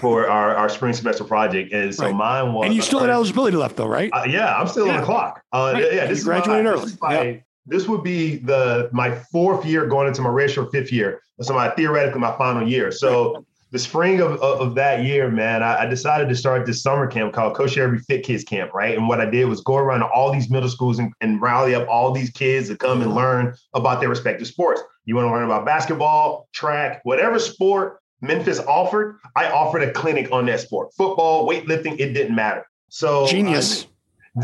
[SPEAKER 2] for our, our spring semester project. And so
[SPEAKER 1] Right.
[SPEAKER 2] mine was.
[SPEAKER 1] And you still had eligibility left, though, right?
[SPEAKER 2] Uh, yeah, I'm still on the clock. Uh,
[SPEAKER 1] Right.
[SPEAKER 2] Yeah,
[SPEAKER 1] You
[SPEAKER 2] this is
[SPEAKER 1] graduated early.
[SPEAKER 2] This, is my- this would be the my fourth year going into my ratio fifth year. So my theoretically my final year. So the spring of, of, of that year, man, I, I decided to start this summer camp called Kosha Irby Fit Kids Camp, right? And what I did was go around to all these middle schools and, and rally up all these kids to come and learn about their respective sports. You want to learn about basketball, track, whatever sport Memphis offered, I offered a clinic on that sport. Football, weightlifting, it didn't matter. So I-
[SPEAKER 1] Genius.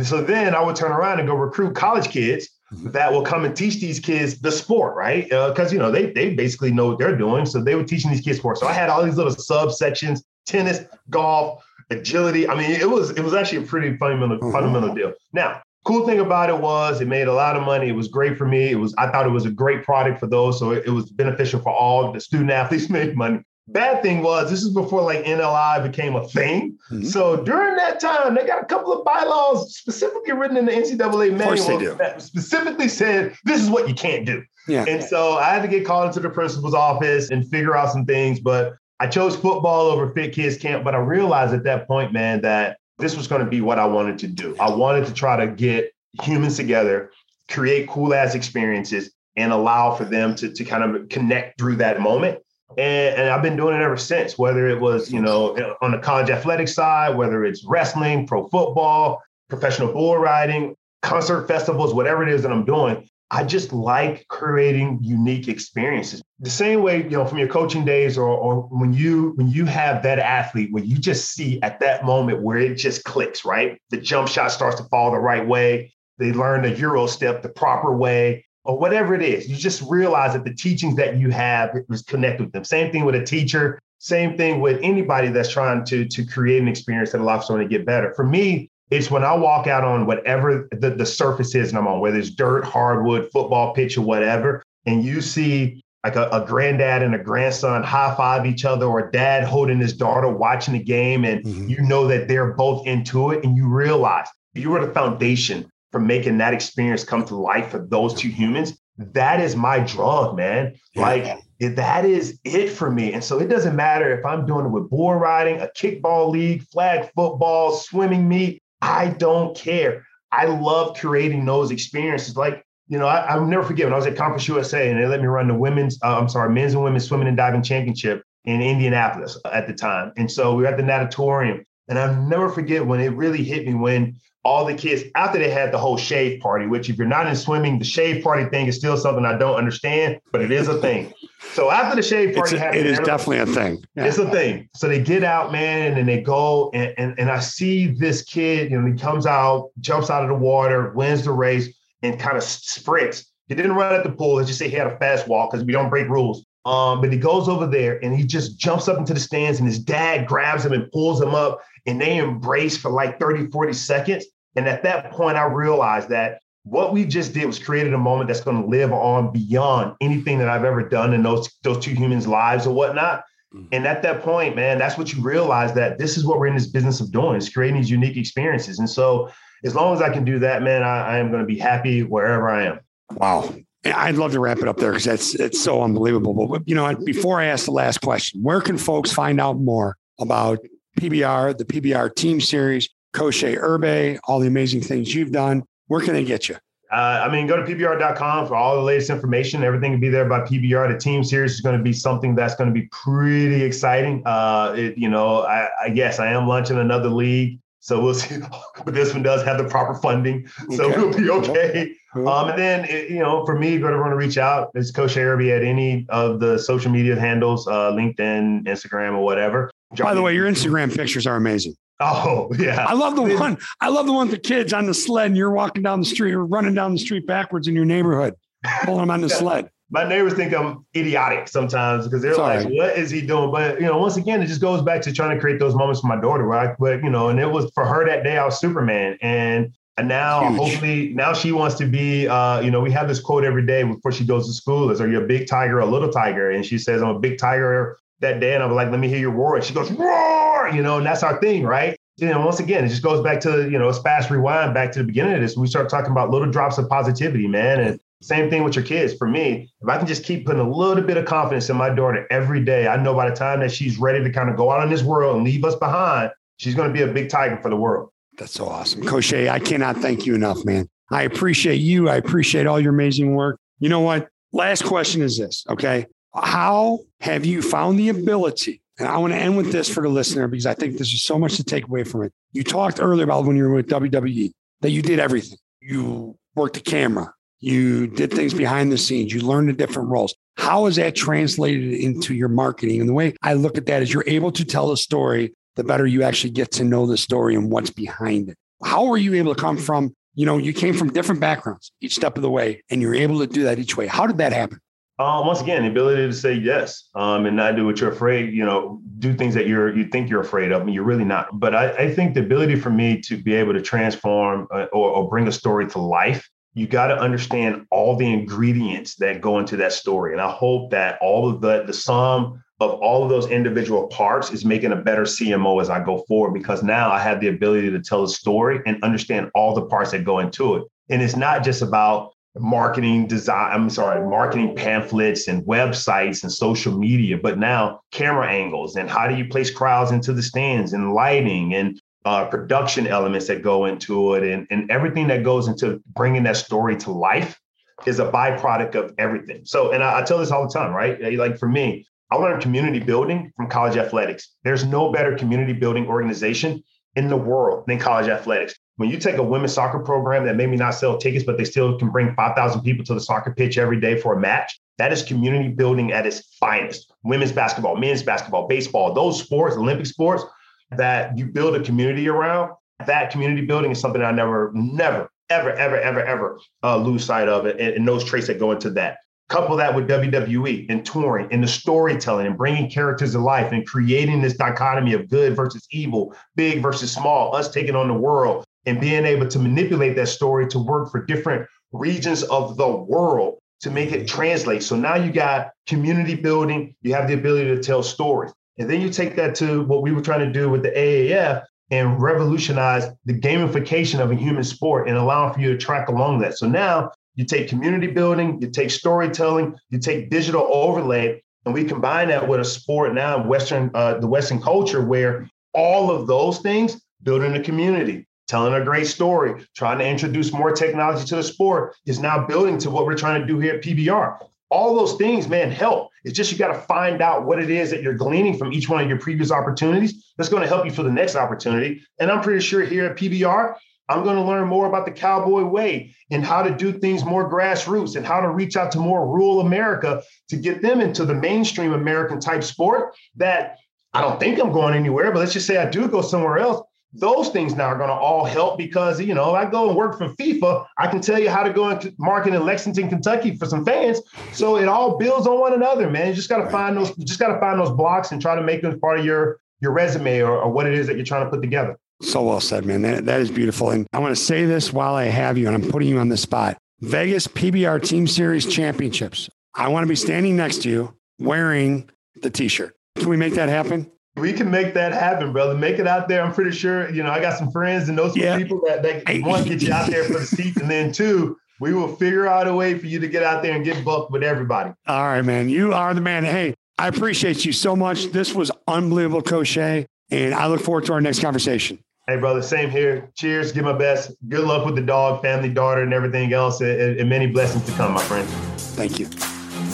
[SPEAKER 2] so then I would turn around and go recruit college kids
[SPEAKER 1] Mm-hmm.
[SPEAKER 2] that will come and teach these kids the sport, right? Because you know they they basically know what they're doing, so they were teaching these kids sport. So I had all these little subsections: tennis, golf, agility. I mean, it was it was actually a pretty fundamental
[SPEAKER 1] Mhm.
[SPEAKER 2] fundamental deal. Now, cool thing about it was it made a lot of money. It was great for me. It was I thought it was a great product for those, so it, it was beneficial for all. The student athletes made money. Bad thing was this is before like NIL became a thing.
[SPEAKER 1] Mhm.
[SPEAKER 2] So during that time, they got a couple of bylaws specifically written in the NCAA manual that specifically said this is what you can't do.
[SPEAKER 1] Yeah.
[SPEAKER 2] And so I had to get called into the principal's office and figure out some things. But I chose football over Fit Kids Camp. But I realized at that point, man, that this was going to be what I wanted to do. I wanted to try to get humans together, create cool ass experiences, and allow for them to, to kind of connect through that moment. And, and I've been doing it ever since, whether it was, you know, on the college athletic side, whether it's wrestling, pro football, professional bull riding, concert festivals, whatever it is that I'm doing. I just like creating unique experiences. The same way, you know, from your coaching days or, or when you when you have that athlete where you just see at that moment where it just clicks, right? The jump shot starts to fall the right way. They learn the Euro step the proper way, or whatever it is. You just realize that the teachings that you have is connected with them. Same thing with a teacher, same thing with anybody that's trying to, to create an experience that allows someone to get better. For me, it's when I walk out on whatever the, the surface is and I'm on, whether it's dirt, hardwood, football pitch, or whatever, and you see like a, a granddad and a grandson high five each other, or dad holding his daughter watching the game, and
[SPEAKER 1] Mhm.
[SPEAKER 2] you know that they're both into it, and you realize you are the foundation for making that experience come to life for those two humans. That is my drug, man.
[SPEAKER 1] Yeah.
[SPEAKER 2] Like that is it for me. And so it doesn't matter if I'm doing it with bull riding, a kickball league, flag football, swimming meet. I don't care. I love creating those experiences. Like, you know, I, I'll never forget when I was at Conference USA and they let me run the women's, uh, I'm sorry, men's and women's swimming and diving championship in Indianapolis at the time. And so we were at the natatorium. And I'll never forget when it really hit me when all the kids, after they had the whole shave party, which if you're not in swimming, the shave party thing is still something I don't understand, but it is a thing. So after the shave party
[SPEAKER 1] a,
[SPEAKER 2] happened,
[SPEAKER 1] it is definitely a thing. Yeah.
[SPEAKER 2] it's a thing. So they get out, man, and then they go, and, and, and I see this kid, you know, he comes out, jumps out of the water, wins the race, and kind of sprints. He didn't run at the pool. Let's just say he had a fast walk because we don't break rules. Um, but he goes over there and he just jumps up into the stands, and his dad grabs him and pulls him up, and they embrace for like 30, 40 seconds. And at that point, I realized that what we just did was created a moment that's going to live on beyond anything that I've ever done in those those two humans' lives or whatnot. Mm-hmm. And at that point, man, that's what you realize that this is what we're in this business of doing is creating these unique experiences. And so as long as I can do that, man, I, I am going to be happy wherever I am.
[SPEAKER 1] Wow. I'd love to wrap it up there because that's it's so unbelievable. But you know, before I ask the last question, where can folks find out more about PBR, the PBR Team Series, Kosha Irby, all the amazing things you've done? Where can they get you?
[SPEAKER 2] Uh, I mean, go to PBR.com for all the latest information. Everything will be there by PBR. The team series is going to be something that's going to be pretty exciting. Uh, it, you know, I, I guess I am launching another league. So we'll see. But this one does have the proper funding. So okay. we'll be okay. Um, and then, it, you know, for me, go to want to reach out. It's Kosha Irby at any of the social media handles, uh, LinkedIn, Instagram, or whatever.
[SPEAKER 1] By the way, your Instagram pictures are amazing.
[SPEAKER 2] Oh yeah,
[SPEAKER 1] I love the one. I love the one with the kids on the sled, and you're walking down the street or running down the street backwards in your neighborhood, pulling them on the sled.
[SPEAKER 2] My neighbors think I'm idiotic sometimes because they're Sorry. like, "What is he doing?" But you know, once again, it just goes back to trying to create those moments for my daughter, right? But you know, and it was for her that day. I was Superman, and and now Huge. hopefully now she wants to be. Uh, you know, we have this quote every day before she goes to school: "Is are you a big tiger or a little tiger?" And she says, "I'm a big tiger." That day, and I'm like, "Let me hear your roar." And she goes, "Roar!" You know, and that's our thing, right? you know, once again, it just goes back to, you know, a fast rewind back to the beginning of this. We start talking about little drops of positivity, man. And same thing with your kids. For me, if I can just keep putting a little bit of confidence in my daughter every day, I know by the time that she's ready to kind of go out in this world and leave us behind, she's going to be a big tiger for the world.
[SPEAKER 1] That's so awesome. Kosha, I cannot thank you enough, man. I appreciate you. I appreciate all your amazing work. You know what? Last question is this, okay? How have you found the ability and I want to end with this for the listener because I think there's so much to take away from it. You talked earlier about when you were with WWE that you did everything. You worked the camera, you did things behind the scenes, you learned the different roles. How is that translated into your marketing? And the way I look at that is you're able to tell a story, the better you actually get to know the story and what's behind it. How were you able to come from, you know, you came from different backgrounds each step of the way, and you're able to do that each way. How did that happen?
[SPEAKER 2] Um, once again, the ability to say yes um, and not do what you're afraid, you know, do things that you're you think you're afraid of, and you're really not. But I, I think the ability for me to be able to transform uh, or, or bring a story to life, you got to understand all the ingredients that go into that story. And I hope that all of the the sum of all of those individual parts is making a better CMO as I go forward because now I have the ability to tell a story and understand all the parts that go into it. And it's not just about marketing design i'm sorry marketing pamphlets and websites and social media but now camera angles and how do you place crowds into the stands and lighting and uh, production elements that go into it and, and everything that goes into bringing that story to life is a byproduct of everything. So and I, I tell this all the time right? Like for me i learned community building from college athletics. There's no better community building organization in the world than college athletics when you take a women's soccer program that maybe not sell tickets, but they still can bring 5,000 people to the soccer pitch every day for a match, that is community building at its finest. Women's basketball, men's basketball, baseball, those sports, Olympic sports that you build a community around, that community building is something I never, never, ever, ever, ever, ever uh, lose sight of and, and those traits that go into that. Couple that with WWE and touring and the storytelling and bringing characters to life and creating this dichotomy of good versus evil, big versus small, us taking on the world, and being able to manipulate that story to work for different regions of the world to make it translate. So now you got community building, you have the ability to tell stories. And then you take that to what we were trying to do with the AAF and revolutionize the gamification of a human sport and allowing for you to track along that. So now you take community building, you take storytelling, you take digital overlay, and we combine that with a sport now in Western, uh, the Western culture where all of those things building a community, telling a great story, trying to introduce more technology to the sport is now building to what we're trying to do here at PBR. All those things, man, help. It's just you got to find out what it is that you're gleaning from each one of your previous opportunities that's going to help you for the next opportunity. And I'm pretty sure here at PBR, I'm going to learn more about the cowboy way and how to do things more grassroots and how to reach out to more rural America to get them into the mainstream American type sport that I don't think I'm going anywhere, but let's just say I do go somewhere else those things now are going to all help because you know I go and work for FIFA, I can tell you how to go into market in Lexington, Kentucky for some fans. So it all builds on one another, man. You just got to find those, you just got to find those blocks and try to make them part of your your resume or, or what it is that you're trying to put together.
[SPEAKER 1] So well said, man. That, that is beautiful. And I want to say this while I have you, and I'm putting you on the spot. Vegas PBR Team Series Championships. I want to be standing next to you wearing the T-shirt. Can we make that happen?
[SPEAKER 2] We can make that happen, brother. Make it out there. I'm pretty sure, you know, I got some friends and those some yeah. people that, that one, get you out there for the seats. And then two, we will figure out a way for you to get out there and get bucked with everybody.
[SPEAKER 1] All right, man. You are the man. Hey, I appreciate you so much. This was unbelievable, Coach and I look forward to our next conversation.
[SPEAKER 2] Hey, brother, same here. Cheers. Give my best. Good luck with the dog, family, daughter, and everything else, and, and many blessings to come, my friend.
[SPEAKER 1] Thank you.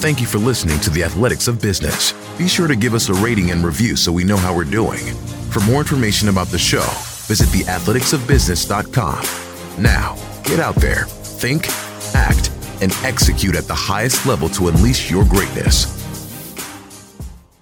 [SPEAKER 3] Thank you for listening to The Athletics of Business. Be sure to give us a rating and review so we know how we're doing. For more information about the show, visit theathleticsofbusiness.com. Now, get out there, think, act, and execute at the highest level to unleash your greatness.